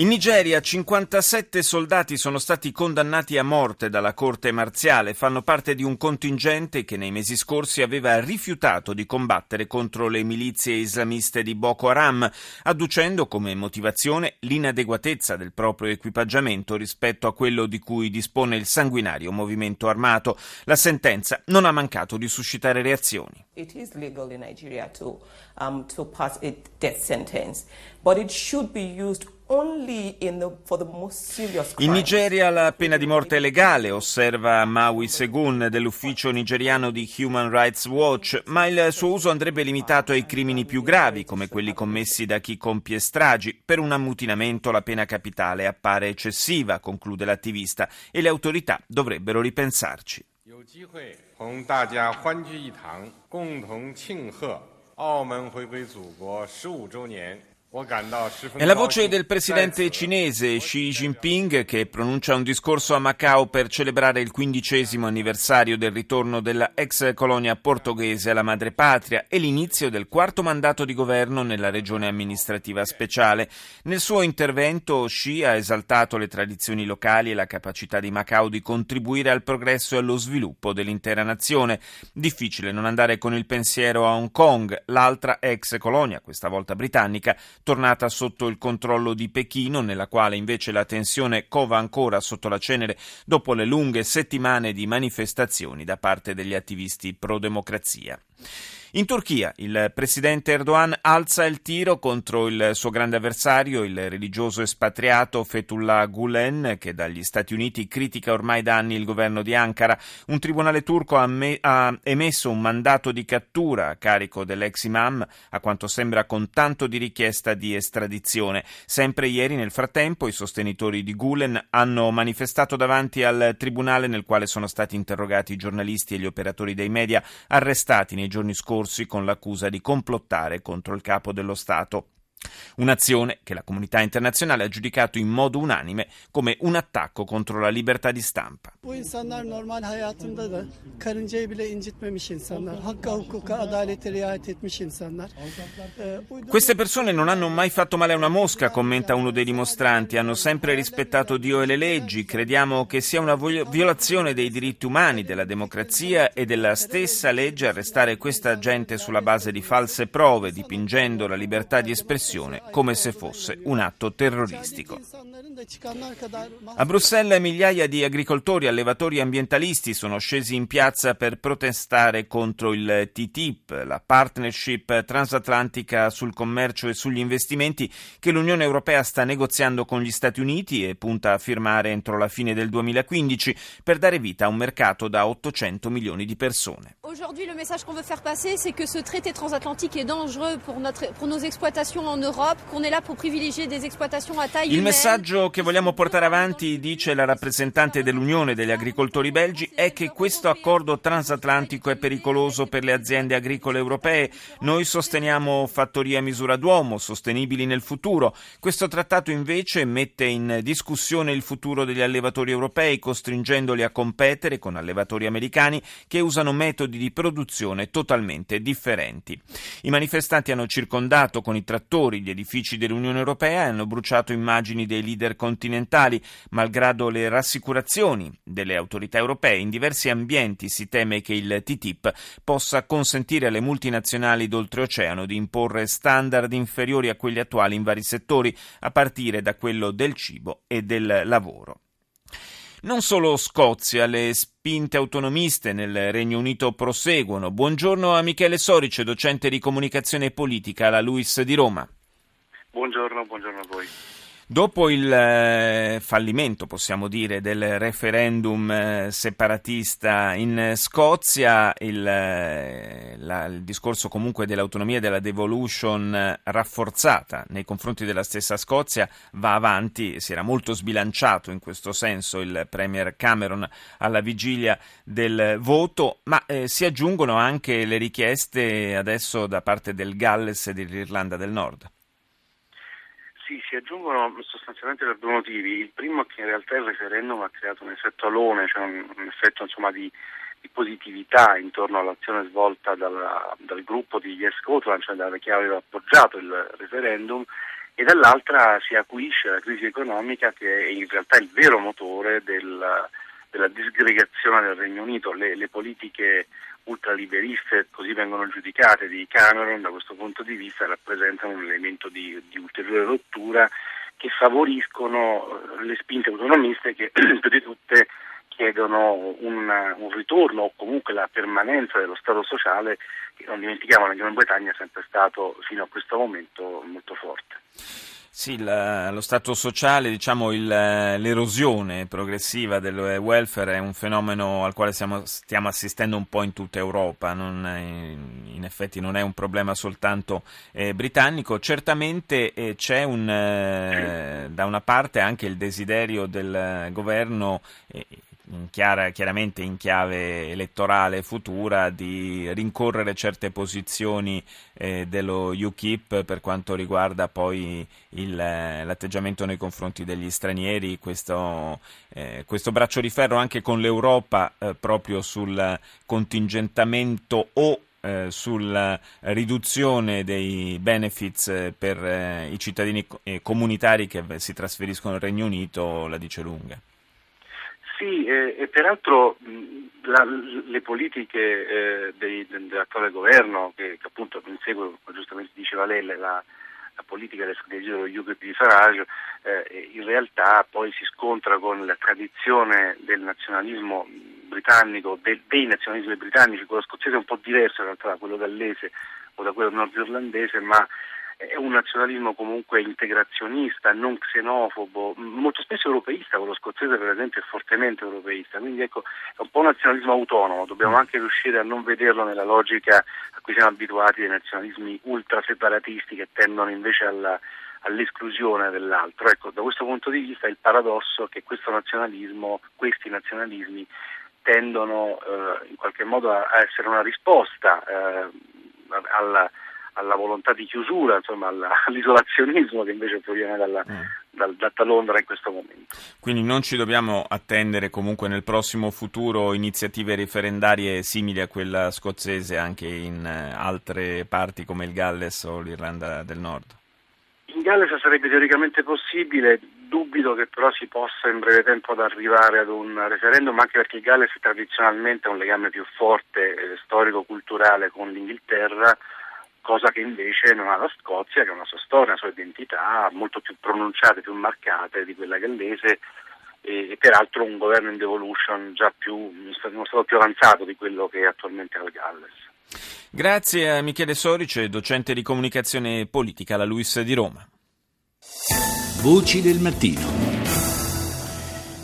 In Nigeria 57 soldati sono stati condannati a morte dalla Corte marziale, fanno parte di un contingente che nei mesi scorsi aveva rifiutato di combattere contro le milizie islamiste di Boko Haram, adducendo come motivazione l'inadeguatezza del proprio equipaggiamento rispetto a quello di cui dispone il sanguinario movimento armato. La sentenza non ha mancato di suscitare reazioni. It is legal in Nigeria to, um, to pass a death sentence, but it should be used in Nigeria la pena di morte è legale, osserva Maui Segun dell'ufficio nigeriano di Human Rights Watch, ma il suo uso andrebbe limitato ai crimini più gravi, come quelli commessi da chi compie stragi. Per un ammutinamento la pena capitale appare eccessiva, conclude l'attivista, e le autorità dovrebbero ripensarci. 有机会同大家欢聚一堂，共同庆贺 澳门回归祖国十五周年。È la voce del presidente cinese Xi Jinping che pronuncia un discorso a Macao per celebrare il quindicesimo anniversario del ritorno della ex colonia portoghese alla madrepatria e l'inizio del quarto mandato di governo nella regione amministrativa speciale. Nel suo intervento Xi ha esaltato le tradizioni locali e la capacità di Macao di contribuire al progresso e allo sviluppo dell'intera nazione. Difficile non andare con il pensiero a Hong Kong, l'altra ex colonia, questa volta britannica, tornata sotto il controllo di Pechino, nella quale invece la tensione cova ancora sotto la cenere dopo le lunghe settimane di manifestazioni da parte degli attivisti pro-democrazia. In Turchia il presidente Erdogan alza il tiro contro il suo grande avversario, il religioso espatriato Fethullah Gulen, che dagli Stati Uniti critica ormai da anni il governo di Ankara. Un tribunale turco ha, me- ha emesso un mandato di cattura a carico dell'ex imam, a quanto sembra con tanto di richiesta di estradizione. Sempre ieri, nel frattempo, i sostenitori di Gulen hanno manifestato davanti al tribunale nel quale sono stati interrogati i giornalisti e gli operatori dei media arrestati nei giorni scorsi soccorsi con l'accusa di complottare contro il capo dello Stato. Un'azione che la comunità internazionale ha giudicato in modo unanime come un attacco contro la libertà di stampa. Queste persone non hanno mai fatto male a una mosca, commenta uno dei dimostranti, hanno sempre rispettato Dio e le leggi, crediamo che sia una violazione dei diritti umani, della democrazia e della stessa legge arrestare questa gente sulla base di false prove, dipingendo la libertà di espressione come se fosse un atto terroristico. A Bruxelles migliaia di agricoltori, allevatori e ambientalisti sono scesi in piazza per protestare contro il TTIP, la partnership transatlantica sul commercio e sugli investimenti che l'Unione Europea sta negoziando con gli Stati Uniti e punta a firmare entro la fine del 2015 per dare vita a un mercato da 800 milioni di persone. Aujourd'hui le message qu'on veut faire passer c'est que ce traité transatlantique est dangereux pour, notre, pour nos exploitations en Europe, qu'on est là pour privilégier des exploitations à taille Il messaggio che vogliamo portare avanti, dice la rappresentante dell'Unione degli agricoltori belgi, è che questo accordo transatlantico è pericoloso per le aziende agricole europee. Noi sosteniamo fattorie a misura d'uomo, sostenibili nel futuro. Questo trattato invece mette in discussione il futuro degli allevatori europei, costringendoli a competere con allevatori americani che usano metodi di produzione totalmente differenti. I manifestanti hanno circondato con i trattori gli edifici dell'Unione Europea e hanno bruciato immagini dei leader continentali, malgrado le rassicurazioni delle autorità europee. In diversi ambienti si teme che il TTIP possa consentire alle multinazionali d'oltreoceano di imporre standard inferiori a quelli attuali in vari settori, a partire da quello del cibo e del lavoro. Non solo Scozia, le spinte autonomiste nel Regno Unito proseguono. Buongiorno a Michele Sorice, docente di comunicazione politica alla LUIS di Roma. Buongiorno, buongiorno a voi. Dopo il eh, fallimento, possiamo dire, del referendum eh, separatista in Scozia, il, eh, la, il, discorso comunque dell'autonomia e della devolution rafforzata nei confronti della stessa Scozia va avanti, si era molto sbilanciato in questo senso il Premier Cameron alla vigilia del voto, ma eh, si aggiungono anche le richieste adesso da parte del Galles e dell'Irlanda del Nord. Sì, si aggiungono sostanzialmente per due motivi. Il primo è che in realtà il referendum ha creato un effetto alone, cioè un, un effetto insomma, di, di, positività intorno all'azione svolta dalla, dal gruppo di Yes Scotland, cioè da chi aveva appoggiato il referendum, e dall'altra si acuisce la crisi economica che è in realtà il vero motore del, della disgregazione del Regno Unito. Le, le politiche ultraliberiste, così vengono giudicate, di Cameron da questo punto di vista rappresentano un elemento di, di ulteriore rottura che favoriscono eh, le spinte autonomiste che più di tutte chiedono un, un, ritorno o comunque la permanenza dello Stato sociale che non dimentichiamo la Gran Bretagna è sempre stato fino a questo momento molto forte. Sì, la, lo stato sociale, diciamo il, l'erosione progressiva del welfare è un fenomeno al quale siamo, stiamo assistendo un po' in tutta Europa, non, in effetti non è un problema soltanto eh, britannico, certamente eh, c'è un, eh, da una parte anche il desiderio del governo eh, in chiara, chiaramente in chiave elettorale futura di rincorrere certe posizioni eh, dello UKIP per quanto riguarda poi il, l'atteggiamento nei confronti degli stranieri, questo, eh, questo, braccio di ferro anche con l'Europa eh, proprio sul contingentamento o eh, sulla riduzione dei benefits eh, per eh, i cittadini eh, comunitari che si trasferiscono al Regno Unito la dice lunga. Sì, eh, e peraltro la, le politiche eh, dei, dell'attuale governo, che, che, appunto insegue, come giustamente diceva lei, la, la politica delle strategie dello UKIP di Farage, eh, in realtà poi si scontra con la tradizione del nazionalismo britannico, de, dei nazionalismi britannici, quello scozzese è un po' diverso in realtà da quello gallese o da quello nord-irlandese, ma è un nazionalismo comunque integrazionista, non xenofobo, molto spesso europeista, quello scozzese per esempio è fortemente europeista, quindi ecco è un po' un nazionalismo autonomo, dobbiamo anche riuscire a non vederlo nella logica a cui siamo abituati dei nazionalismi ultra separatisti che tendono invece alla, all'esclusione dell'altro. Ecco, da questo punto di vista il paradosso è che questo nazionalismo, questi nazionalismi tendono eh, in qualche modo a, a essere una risposta eh, alla alla volontà di chiusura, insomma, all'isolazionismo che invece proviene dalla, mm. dal, da Londra in questo momento. Quindi non ci dobbiamo attendere comunque nel prossimo futuro iniziative referendarie simili a quella scozzese anche in eh, altre parti come il Galles o l'Irlanda del Nord? In Galles sarebbe teoricamente possibile, dubito che però si possa in breve tempo ad arrivare ad un referendum, anche perché il Galles tradizionalmente ha un legame più forte eh, storico-culturale con l'Inghilterra, cosa che invece non ha la Scozia, che ha una sua storia, una sua identità molto più pronunciate, più marcate di quella gallese e, e peraltro un governo in devolution già più, uno stato più avanzato di quello che è attualmente al Galles. Grazie a Michele Sorice, docente di comunicazione politica alla Luis di Roma. Voci del mattino.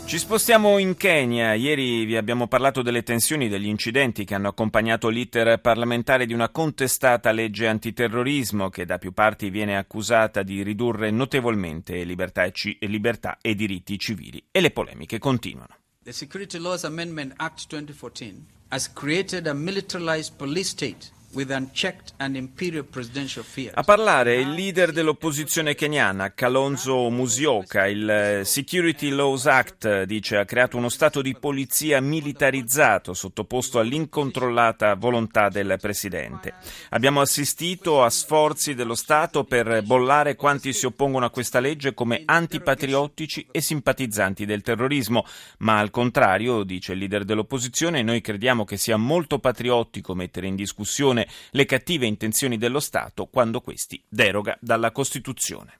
Ci spostiamo in Kenya. Ieri vi abbiamo parlato delle tensioni, degli incidenti che hanno accompagnato l'iter parlamentare di una contestata legge antiterrorismo che da più parti viene accusata di ridurre notevolmente libertà e, ci- libertà e diritti civili. E le polemiche continuano. The Security Laws Amendment Act 2014 has created a militarized police state a parlare il leader dell'opposizione keniana, Kalonzo Musyoka. Il Security Laws Act, dice, ha creato uno stato di polizia militarizzato sottoposto all'incontrollata volontà del presidente. Abbiamo assistito a sforzi dello Stato per bollare quanti si oppongono a questa legge come antipatriottici e simpatizzanti del terrorismo, ma al contrario, dice il leader dell'opposizione, noi crediamo che sia molto patriottico mettere in discussione le cattive intenzioni dello Stato quando questi deroga dalla Costituzione.